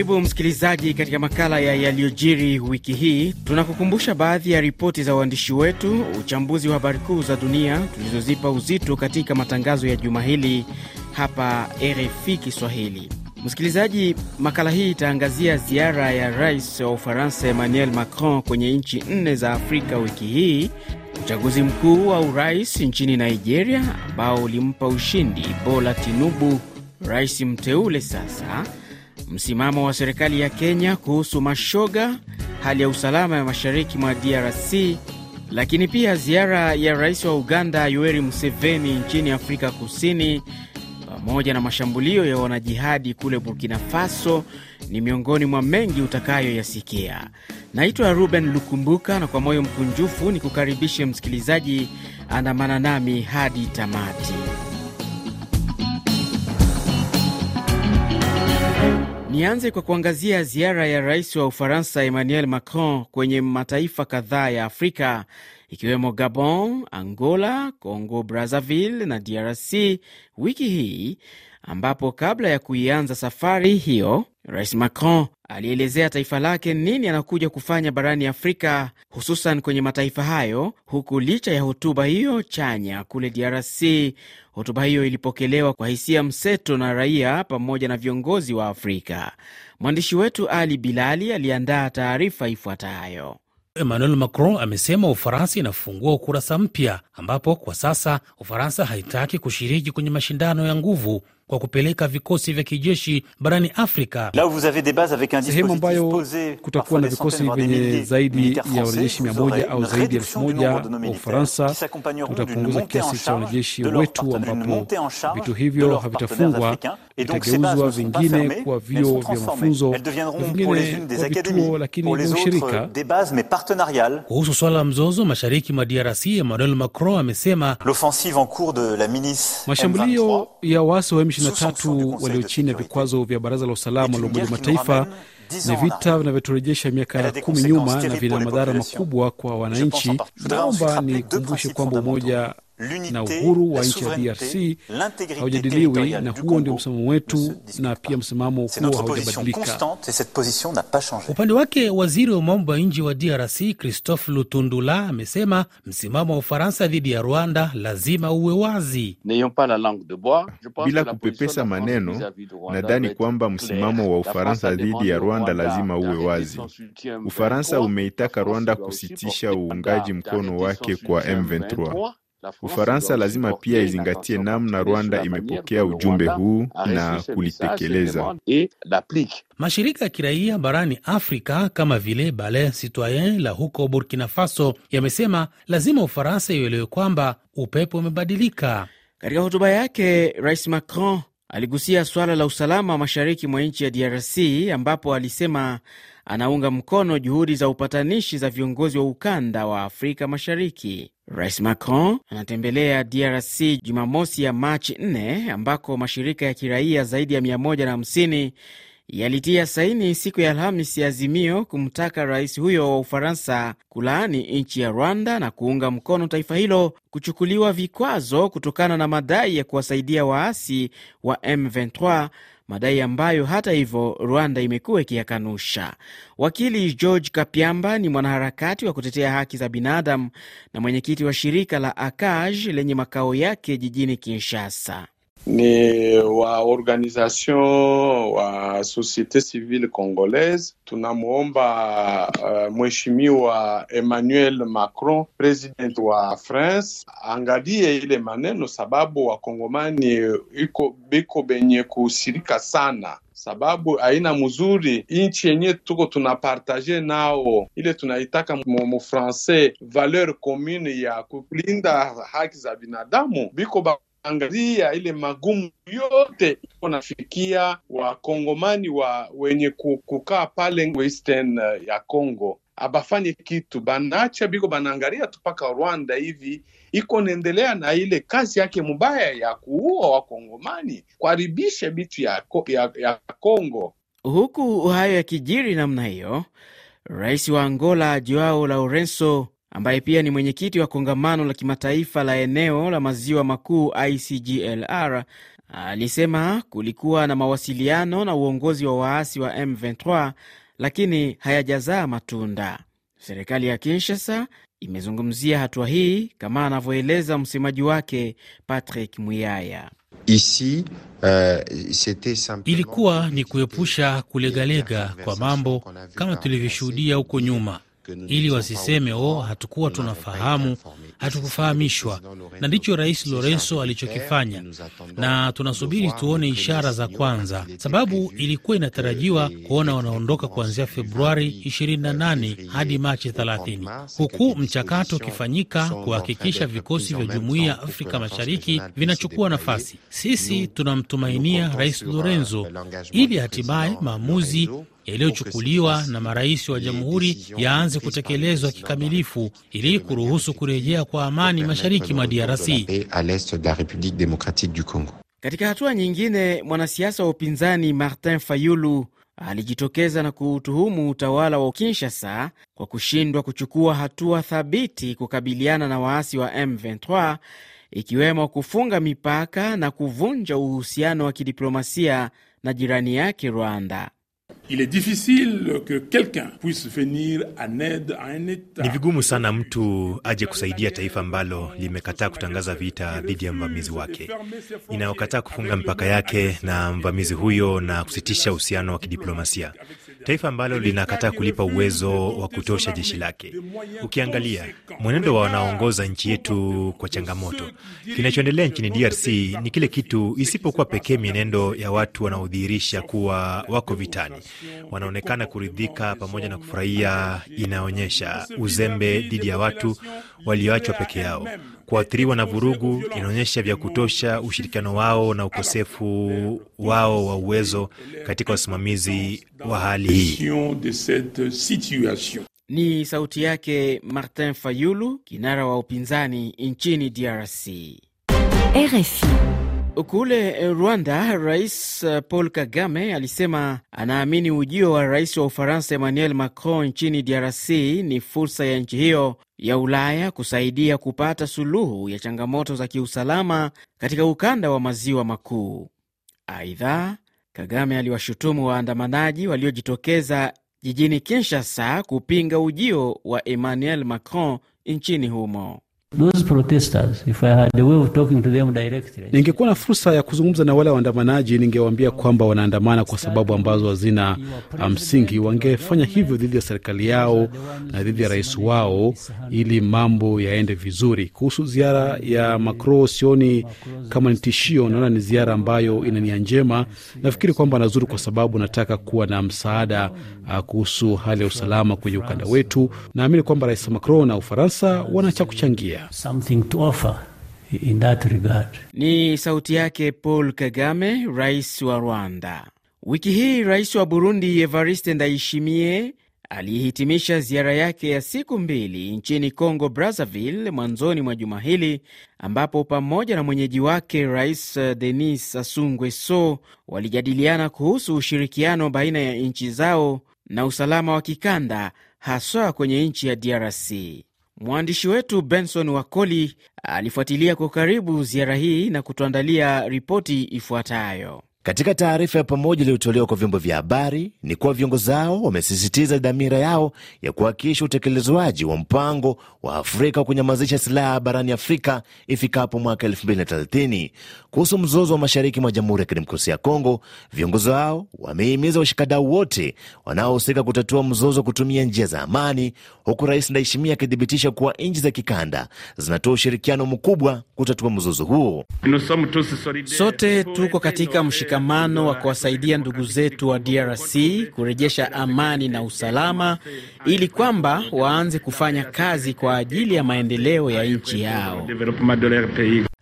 Karibu msikilizaji katika makala ya yaliyojiri wiki hii. Tunakukumbusha baadhi ya ripoti za waandishi wetu, uchambuzi wa habari kuu za dunia tulizozipa uzito katika matangazo ya juma hili hapa RFI Kiswahili. Msikilizaji, makala hii itaangazia ziara ya rais wa Ufaransa Emmanuel Macron kwenye nchi nne za Afrika wiki hii, uchaguzi mkuu wa urais nchini Nigeria ambao ulimpa ushindi Bola Tinubu, rais mteule sasa, msimamo wa serikali ya Kenya kuhusu mashoga, hali ya usalama ya mashariki mwa DRC, lakini pia ziara ya rais wa Uganda Yoweri Museveni nchini Afrika Kusini pamoja na mashambulio ya wanajihadi kule Burkina Faso ni miongoni mwa mengi utakayoyasikia. Naitwa Ruben Lukumbuka, na kwa moyo mkunjufu ni kukaribishe msikilizaji, andamana nami hadi tamati. Nianze kwa kuangazia ziara ya rais wa Ufaransa Emmanuel Macron kwenye mataifa kadhaa ya Afrika ikiwemo Gabon, Angola, Congo Brazzaville na DRC wiki hii, ambapo kabla ya kuianza safari hiyo, Rais Macron alielezea taifa lake nini anakuja kufanya barani Afrika, hususan kwenye mataifa hayo, huku licha ya hotuba hiyo chanya kule DRC, hotuba hiyo ilipokelewa kwa hisia mseto na raia pamoja na viongozi wa Afrika. Mwandishi wetu Ali Bilali aliandaa taarifa ifuatayo. Emmanuel Macron amesema Ufaransa inafungua ukurasa mpya ambapo kwa sasa Ufaransa haitaki kushiriki kwenye mashindano ya nguvu kwa kupeleka vikosi vya kijeshi barani Afrika, sehemu ambayo kutakuwa na vikosi vyenye zaidi ya wanajeshi mia moja au zaidi ya elfu moja wa Ufaransa. Tutapunguza kiasi cha wanajeshi wetu, ambapo vitu hivyo havitafungwa, vitageuzwa vingine kwa vyuo vya mafunzo na vingine kwa vituo lakini ni ushirika. Kuhusu swala la mzozo mashariki mwa DRC, Emmanuel Macron amesema mashambulio ya waasi wa M23 walio chini ya vikwazo vya Baraza la Usalama la Umoja wa Mataifa ni vita vinavyoturejesha miaka kumi nyuma na vina madhara makubwa kwa wananchi. Naomba nikumbushe kwamba umoja na uhuru wa nchi ya DRC haujadiliwi, na huo ndio msimamo wetu, na pia msimamo huo haujabadilika. Upande wake waziri wa mambo ya nje wa DRC Christophe Lutundula amesema msimamo wa Ufaransa dhidi ya Rwanda lazima uwe wazi. Bila kupepesa maneno, nadhani kwamba msimamo wa Ufaransa dhidi ya Rwanda lazima uwe wazi. Ufaransa umeitaka Rwanda kusitisha uungaji mkono wake kwa M23. Ufaransa lazima pia izingatie namna Rwanda imepokea ujumbe huu na kulitekeleza. Mashirika ya kiraia barani Afrika kama vile Balai Citoyen la huko Burkina Faso yamesema lazima Ufaransa ielewe kwamba upepo umebadilika. Katika hotuba yake, Rais Macron aligusia suala la usalama wa mashariki mwa nchi ya DRC ambapo alisema anaunga mkono juhudi za upatanishi za viongozi wa ukanda wa Afrika Mashariki. Rais Macron anatembelea DRC Jumamosi ya Machi 4 ambako mashirika ya kiraia zaidi ya 150 yalitia saini siku ya Alhamis ya azimio kumtaka rais huyo wa Ufaransa kulaani nchi ya Rwanda na kuunga mkono taifa hilo kuchukuliwa vikwazo kutokana na madai ya kuwasaidia waasi wa M23 madai ambayo hata hivyo Rwanda imekuwa ikiyakanusha. Wakili George Kapiamba ni mwanaharakati wa kutetea haki za binadamu na mwenyekiti wa shirika la ACAJ lenye makao yake jijini Kinshasa. Ni wa organization wa societe civile congolaise, tunamwomba uh, mheshimiwa Emmanuel Macron president wa France angalie ile maneno, sababu wakongomani iko biko benye kusirika sana. Sababu aina mzuri nchi yenye tuko tunapartage nao. Ile tunaitaka mufrancais valeur commune ya kulinda haki za binadamu biko ba angalia ile magumu yote iko nafikia wakongomani wa wenye kukaa pale western ya Congo, abafanye kitu, banacha biko banaangalia tu mpaka Rwanda hivi iko naendelea na ile kazi yake mubaya ya kuua wakongomani, kuharibisha bitu ya, ya, ya Congo. Huku hayo yakijiri namna hiyo, rais wa Angola Joao Lourenco ambaye pia ni mwenyekiti wa kongamano la kimataifa la eneo la maziwa makuu ICGLR alisema kulikuwa na mawasiliano na uongozi wa waasi wa M23 lakini hayajazaa matunda. Serikali ya Kinshasa imezungumzia hatua hii kama anavyoeleza msemaji wake Patrick Muyaya. Ici, uh, ilikuwa ni kuepusha kulegalega kwa mambo kama tulivyoshuhudia huko nyuma ili wasiseme o, hatukuwa tunafahamu, hatukufahamishwa. Na ndicho Rais Lorenzo alichokifanya, na tunasubiri tuone ishara za kwanza, sababu ilikuwa inatarajiwa kuona wanaondoka kuanzia Februari 28 hadi Machi 30, huku mchakato ukifanyika kuhakikisha vikosi vya Jumuiya ya Afrika Mashariki vinachukua nafasi. Sisi tunamtumainia Rais Lorenzo. ili hatimaye maamuzi yaliyochukuliwa na marais wa jamhuri yaanze kutekelezwa kikamilifu ili kuruhusu kurejea kwa amani mashariki mwa DRC. Katika hatua nyingine, mwanasiasa wa upinzani Martin Fayulu alijitokeza na kuutuhumu utawala wa Kinshasa kwa kushindwa kuchukua hatua thabiti kukabiliana na waasi wa M23 ikiwemo kufunga mipaka na kuvunja uhusiano wa kidiplomasia na jirani yake Rwanda. Il est difficile que quelqu'un puisse venir en aide a un etat. Ni vigumu sana mtu aje kusaidia taifa ambalo limekataa kutangaza vita dhidi ya mvamizi wake, inayokataa kufunga mipaka yake na mvamizi huyo na kusitisha uhusiano wa kidiplomasia, taifa ambalo linakataa kulipa uwezo wa kutosha jeshi lake. Ukiangalia mwenendo wa wanaoongoza nchi yetu kwa changamoto, kinachoendelea nchini DRC ni kile kitu isipokuwa pekee mienendo ya watu wanaodhihirisha kuwa wako vitani wanaonekana kuridhika pamoja na kufurahia. Inaonyesha uzembe dhidi ya watu walioachwa peke yao. Kuathiriwa na vurugu inaonyesha vya kutosha ushirikiano wao na ukosefu wao wa uwezo katika usimamizi wa hali. Ni sauti yake Martin Fayulu, kinara wa upinzani nchini DRC. RFI. Kule Rwanda, Rais Paul Kagame alisema anaamini ujio wa rais wa Ufaransa Emmanuel Macron nchini DRC ni fursa ya nchi hiyo ya Ulaya kusaidia kupata suluhu ya changamoto za kiusalama katika ukanda wa maziwa makuu. Aidha, Kagame aliwashutumu waandamanaji waliojitokeza jijini Kinshasa kupinga ujio wa Emmanuel Macron nchini humo. Ningekuwa na fursa ya kuzungumza na wale waandamanaji, ningewaambia kwamba wanaandamana kwa sababu ambazo hazina msingi. Wangefanya hivyo dhidi ya serikali yao na dhidi ya rais wao, ili mambo yaende vizuri. Kuhusu ziara ya Macron, sioni kama ni tishio, naona ni ziara ambayo ina nia njema. Nafikiri kwamba anazuru kwa sababu nataka kuwa na msaada uh, kuhusu hali ya usalama kwenye ukanda wetu. Naamini kwamba rais Macron na Ufaransa wana that regard. Ni sauti yake Paul Kagame, rais wa Rwanda. Wiki hii rais wa Burundi Evariste Ndayishimiye aliyehitimisha ziara yake ya siku mbili nchini Congo Brazzaville mwanzoni mwa juma hili, ambapo pamoja na mwenyeji wake rais Denis Sassou Nguesso walijadiliana kuhusu ushirikiano baina ya nchi zao na usalama wa kikanda, haswa kwenye nchi ya DRC. Mwandishi wetu Benson Wakoli alifuatilia kwa karibu ziara hii na kutuandalia ripoti ifuatayo. Katika taarifa ya pamoja iliyotolewa kwa vyombo vya habari ni kuwa viongozi hao wamesisitiza dhamira yao ya kuhakikisha utekelezwaji wa mpango wa Afrika wa kunyamazisha silaha barani Afrika ifikapo mwaka 2030. Kuhusu mzozo wa mashariki mwa Jamhuri ya Kidemokrasia ya Kongo, viongozi hao wamehimiza washikadau wote wanaohusika kutatua mzozo kutumia njia za amani, huku Rais Ndayishimiye akithibitisha kuwa nchi za kikanda zinatoa ushirikiano mkubwa kutatua mzozo huo. Sote tuko katika mshikamano wa kuwasaidia ndugu zetu wa DRC kurejesha amani na usalama ili kwamba waanze kufanya kazi kwa ajili ya maendeleo ya nchi yao.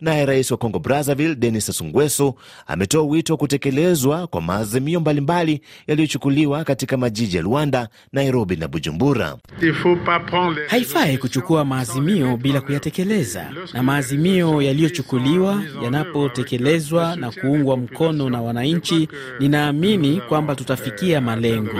Naye rais wa Kongo Brazzaville Denis Sassou Nguesso ametoa wito wa kutekelezwa kwa maazimio mbalimbali yaliyochukuliwa katika majiji ya Luanda, Nairobi na Bujumbura. Haifai kuchukua maazimio bila kuyatekeleza, na maazimio yaliyochukuliwa yanapotekelezwa na kuungwa mkono na wananchi, ninaamini kwamba tutafikia malengo.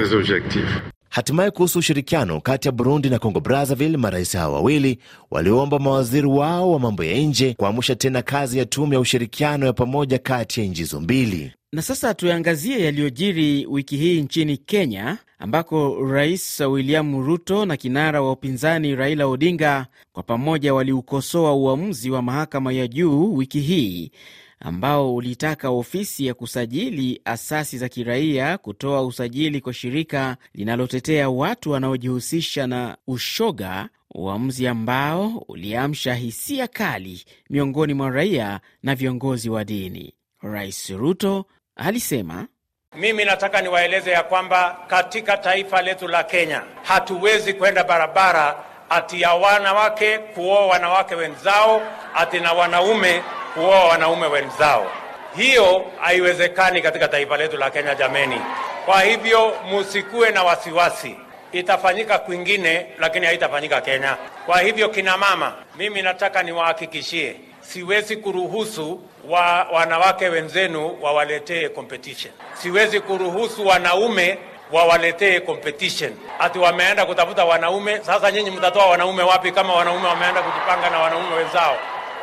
Hatimaye, kuhusu ushirikiano kati ya Burundi na Congo Brazzaville, marais hao wawili waliomba mawaziri wao wa mambo ya nje kuamsha tena kazi ya tume ya ushirikiano ya pamoja kati ya nchi hizo mbili. Na sasa tuangazie yaliyojiri wiki hii nchini Kenya, ambako Rais William Ruto na kinara wa upinzani Raila Odinga kwa pamoja waliukosoa uamuzi wa mahakama ya juu wiki hii ambao ulitaka ofisi ya kusajili asasi za kiraia kutoa usajili kwa shirika linalotetea watu wanaojihusisha na ushoga, uamuzi ambao uliamsha hisia kali miongoni mwa raia na viongozi wa dini. Rais Ruto alisema mimi nataka niwaeleze ya kwamba katika taifa letu la Kenya hatuwezi kwenda barabara ati ya wanawake kuoa wanawake wenzao ati na wanaume kuoa wanaume wenzao. Hiyo haiwezekani katika taifa letu la Kenya, jameni. Kwa hivyo musikuwe na wasiwasi, itafanyika kwingine, lakini haitafanyika Kenya. Kwa hivyo kina mama, mimi nataka niwahakikishie, siwezi kuruhusu wa wanawake wenzenu wawaletee competition. Siwezi kuruhusu wanaume wawaletee competition, ati wameenda kutafuta wanaume. Sasa nyinyi mtatoa wanaume wapi kama wanaume wameenda kujipanga na wanaume wenzao?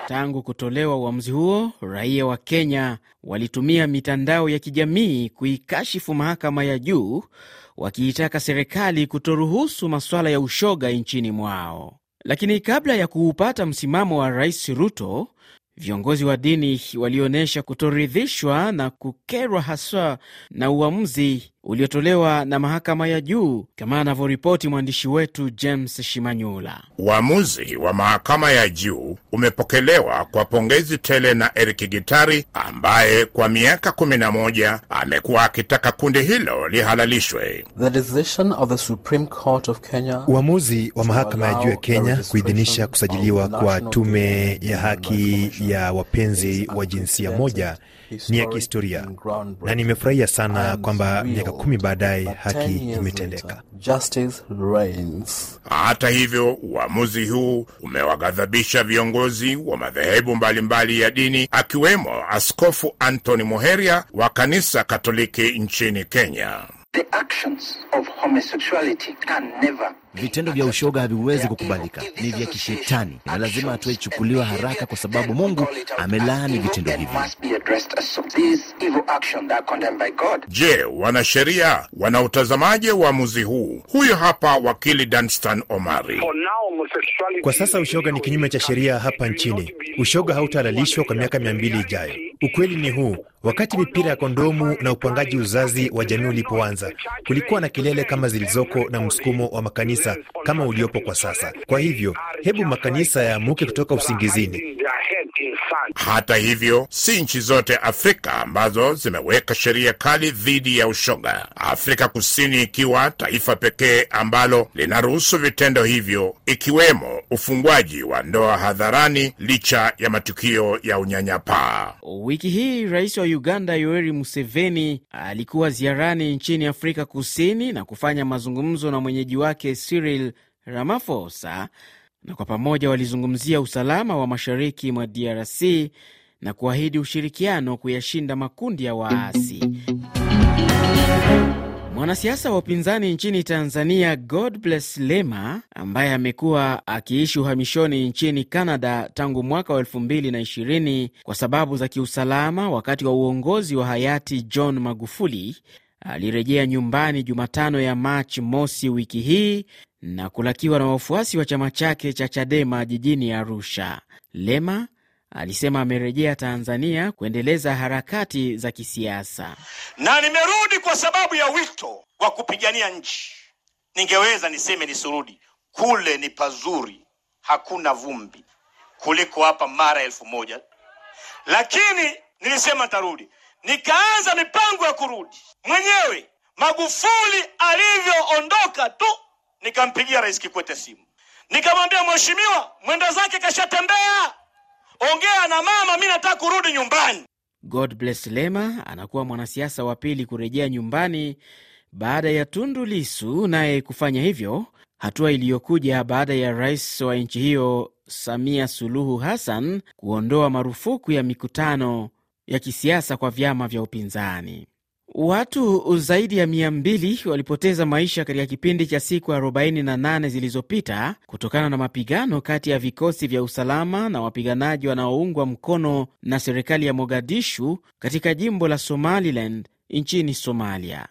Tangu kutolewa uamuzi huo, raia wa Kenya walitumia mitandao ya kijamii kuikashifu mahakama ya juu, wakiitaka serikali kutoruhusu masuala ya ushoga nchini mwao. Lakini kabla ya kuupata msimamo wa Rais Ruto, viongozi wa dini walionyesha kutoridhishwa na kukerwa haswa na uamuzi uliotolewa na mahakama ya juu, kama anavyoripoti mwandishi wetu James Shimanyula. Uamuzi wa mahakama ya juu umepokelewa kwa pongezi tele na Eric Gitari ambaye kwa miaka 11 amekuwa akitaka kundi hilo lihalalishwe. Uamuzi wa mahakama ya juu ya Kenya kuidhinisha kusajiliwa kwa tume ya haki ya wapenzi wa jinsia moja ni ya kihistoria na nimefurahia sana kwamba miaka kumi baadaye haki imetendeka. Hata hivyo, uamuzi huu umewaghadhabisha viongozi wa madhehebu mbalimbali ya dini akiwemo Askofu Anthony Muheria wa kanisa Katoliki nchini Kenya. The actions of homosexuality can never Vitendo vya ushoga haviwezi kukubalika, ni vya kishetani na lazima hatua ichukuliwa haraka, kwa sababu Mungu amelaani vitendo hivi. Je, wanasheria wanautazamaje uamuzi huu? Huyo hapa wakili Danstan Omari. Kwa sasa ushoga ni kinyume cha sheria hapa nchini. Ushoga hautahalalishwa kwa miaka mia mbili ijayo. Ukweli ni huu: wakati mipira ya kondomu na upangaji uzazi wa jamii ulipoanza, kulikuwa na kelele kama zilizoko na msukumo wa makanisa kama uliopo kwa sasa. Kwa hivyo, hebu makanisa yaamuke kutoka usingizini. Hata hivyo, si nchi zote Afrika ambazo zimeweka sheria kali dhidi ya ushoga, Afrika Kusini ikiwa taifa pekee ambalo linaruhusu vitendo hivyo, ikiwemo ufungwaji wa ndoa hadharani licha ya matukio ya unyanyapaa. Wiki hii rais wa Uganda Yoweri Museveni alikuwa ziarani nchini Afrika Kusini na kufanya mazungumzo na mwenyeji wake Cyril Ramaphosa, na kwa pamoja walizungumzia usalama wa mashariki mwa DRC na kuahidi ushirikiano kuyashinda makundi ya waasi. Mwanasiasa wa upinzani nchini Tanzania Godbless Lema ambaye amekuwa akiishi uhamishoni nchini Canada tangu mwaka wa 2020 kwa sababu za kiusalama wakati wa uongozi wa hayati John Magufuli alirejea nyumbani Jumatano ya Machi mosi wiki hii na kulakiwa na wafuasi wa chama chake cha Chadema jijini Arusha. Lema alisema amerejea Tanzania kuendeleza harakati za kisiasa. Na nimerudi kwa sababu ya wito wa kupigania nchi. Ningeweza niseme nisurudi kule, ni pazuri, hakuna vumbi kuliko hapa mara elfu moja, lakini nilisema nitarudi. Nikaanza mipango ya kurudi mwenyewe. Magufuli alivyoondoka tu, nikampigia Rais Kikwete simu, nikamwambia mheshimiwa, mwenda zake kashatembea ongea na mama, mi nataka kurudi nyumbani. God bless Lema anakuwa mwanasiasa wa pili kurejea nyumbani baada ya Tundu Lisu naye kufanya hivyo, hatua iliyokuja baada ya rais wa nchi hiyo Samia Suluhu Hassan kuondoa marufuku ya mikutano ya kisiasa kwa vyama vya upinzani. Watu zaidi ya 200 walipoteza maisha katika kipindi cha siku 48 zilizopita kutokana na mapigano kati ya vikosi vya usalama na wapiganaji wanaoungwa mkono na serikali ya Mogadishu katika jimbo la Somaliland nchini Somalia.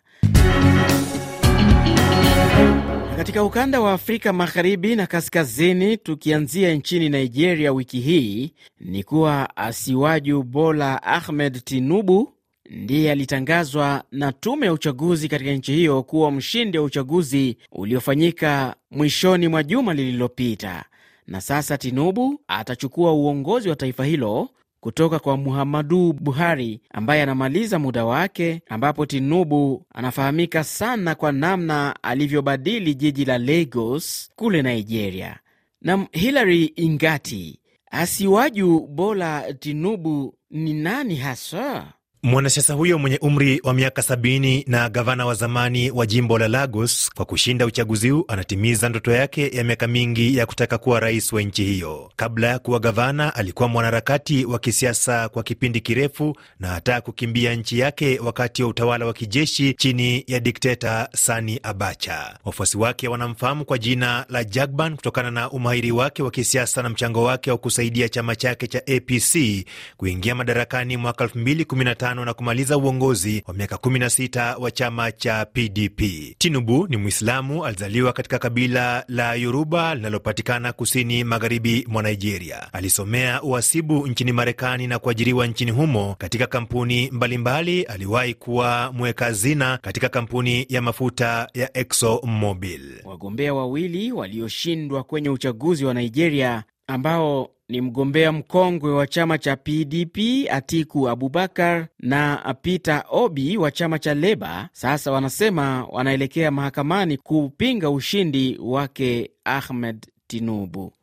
Katika ukanda wa Afrika magharibi na kaskazini, tukianzia nchini Nigeria, wiki hii ni kuwa Asiwaju Bola Ahmed Tinubu ndiye alitangazwa na tume ya uchaguzi katika nchi hiyo kuwa mshindi wa uchaguzi uliofanyika mwishoni mwa juma lililopita, na sasa Tinubu atachukua uongozi wa taifa hilo kutoka kwa Muhammadu Buhari ambaye anamaliza muda wake, ambapo Tinubu anafahamika sana kwa namna alivyobadili jiji la Lagos kule Nigeria. Na Hilary Ingati, Asiwaju Bola Tinubu ni nani hasa? Mwanasiasa huyo mwenye umri wa miaka sabini na gavana wa zamani wa jimbo la Lagos kwa kushinda uchaguzi huu anatimiza ndoto yake ya miaka mingi ya kutaka kuwa rais wa nchi hiyo. Kabla ya kuwa gavana, alikuwa mwanaharakati wa kisiasa kwa kipindi kirefu na hata kukimbia nchi yake wakati wa utawala wa kijeshi chini ya dikteta Sani Abacha. Wafuasi wake wanamfahamu kwa jina la Jagban kutokana na umahiri wake wa kisiasa na mchango wake wa kusaidia chama chake cha APC kuingia madarakani mwaka 2015 na kumaliza uongozi wa miaka 16 wa chama cha PDP. Tinubu ni Mwislamu, alizaliwa katika kabila la Yoruba linalopatikana kusini magharibi mwa Nigeria. Alisomea uhasibu nchini Marekani na kuajiriwa nchini humo katika kampuni mbalimbali. Aliwahi kuwa mweka hazina katika kampuni ya mafuta ya ExxonMobil. Wagombea wawili walioshindwa kwenye uchaguzi wa Nigeria ambao ni mgombea mkongwe wa chama cha PDP Atiku Abubakar na Peter Obi wa chama cha Leba sasa wanasema wanaelekea mahakamani kupinga ushindi wake Ahmed Tinubu.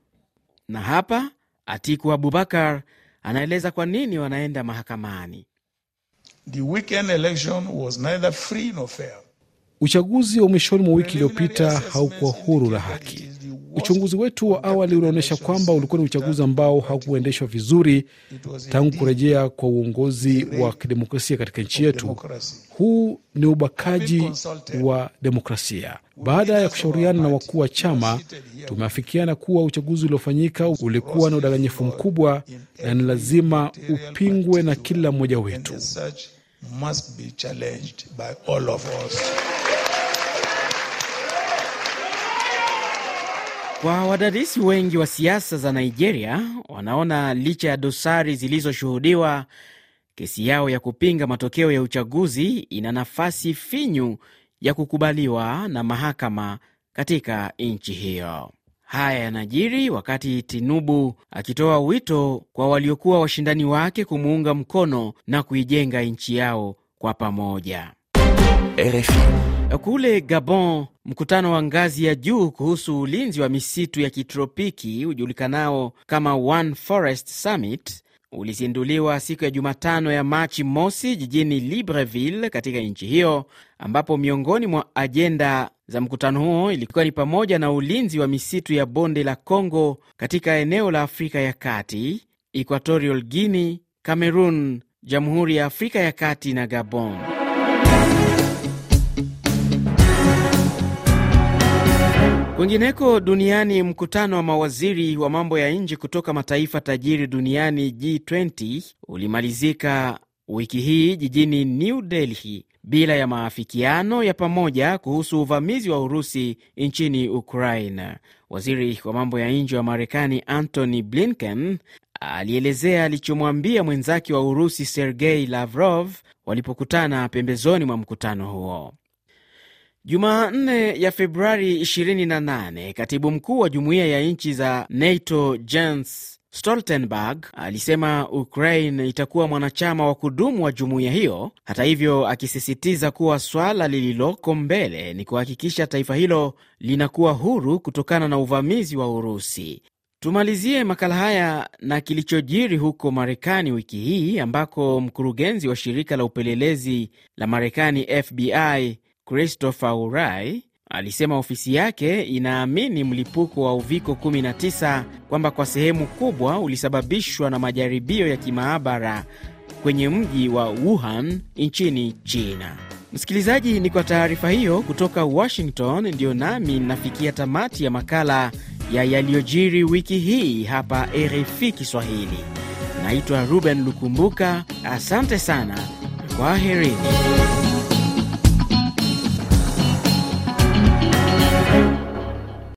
Na hapa Atiku Abubakar anaeleza kwa nini wanaenda mahakamani. The weekend election was neither free nor fair. Uchaguzi wa mwishoni mwa wiki iliyopita haukuwa huru na haki. Uchunguzi wetu wa awali unaonyesha kwamba ulikuwa ni uchaguzi ambao haukuendeshwa vizuri tangu kurejea kwa uongozi wa kidemokrasia katika nchi yetu. Huu ni ubakaji wa demokrasia. Baada ya kushauriana na wakuu wa chama, tumeafikiana kuwa uchaguzi uliofanyika ulikuwa na udanganyifu mkubwa na ni lazima upingwe na kila mmoja wetu. Kwa wadadisi wengi wa siasa za Nigeria wanaona licha ya dosari zilizoshuhudiwa, kesi yao ya kupinga matokeo ya uchaguzi ina nafasi finyu ya kukubaliwa na mahakama katika nchi hiyo. Haya yanajiri wakati Tinubu akitoa wito kwa waliokuwa washindani wake kumuunga mkono na kuijenga nchi yao kwa pamoja. RFI. Kule Gabon, mkutano wa ngazi ya juu kuhusu ulinzi wa misitu ya kitropiki ujulikanao kama One Forest Summit ulizinduliwa siku ya Jumatano ya Machi mosi jijini Libreville katika nchi hiyo, ambapo miongoni mwa ajenda za mkutano huo ilikuwa ni pamoja na ulinzi wa misitu ya bonde la Congo katika eneo la Afrika ya Kati, Equatorial Guinea, Cameroon, Jamhuri ya Afrika ya Kati na Gabon. Kwingineko duniani, mkutano wa mawaziri wa mambo ya nje kutoka mataifa tajiri duniani G20 ulimalizika wiki hii jijini New Delhi bila ya maafikiano ya pamoja kuhusu uvamizi wa Urusi nchini Ukraine. Waziri wa mambo ya nje wa Marekani Antony Blinken alielezea alichomwambia mwenzake wa Urusi Sergei Lavrov walipokutana pembezoni mwa mkutano huo. Jumanne ya Februari 28, katibu mkuu wa jumuiya ya nchi za NATO Jens Stoltenberg alisema Ukraine itakuwa mwanachama wa kudumu wa jumuiya hiyo, hata hivyo akisisitiza kuwa swala lililoko mbele ni kuhakikisha taifa hilo linakuwa huru kutokana na uvamizi wa Urusi. Tumalizie makala haya na kilichojiri huko Marekani wiki hii ambako mkurugenzi wa shirika la upelelezi la Marekani FBI Christopher Urai alisema ofisi yake inaamini mlipuko wa uviko 19 kwamba kwa sehemu kubwa ulisababishwa na majaribio ya kimaabara kwenye mji wa Wuhan nchini China. Msikilizaji, ni kwa taarifa hiyo kutoka Washington ndiyo nami nafikia tamati ya makala ya yaliyojiri wiki hii hapa RFI Kiswahili. Naitwa Ruben Lukumbuka, asante sana, kwaherini.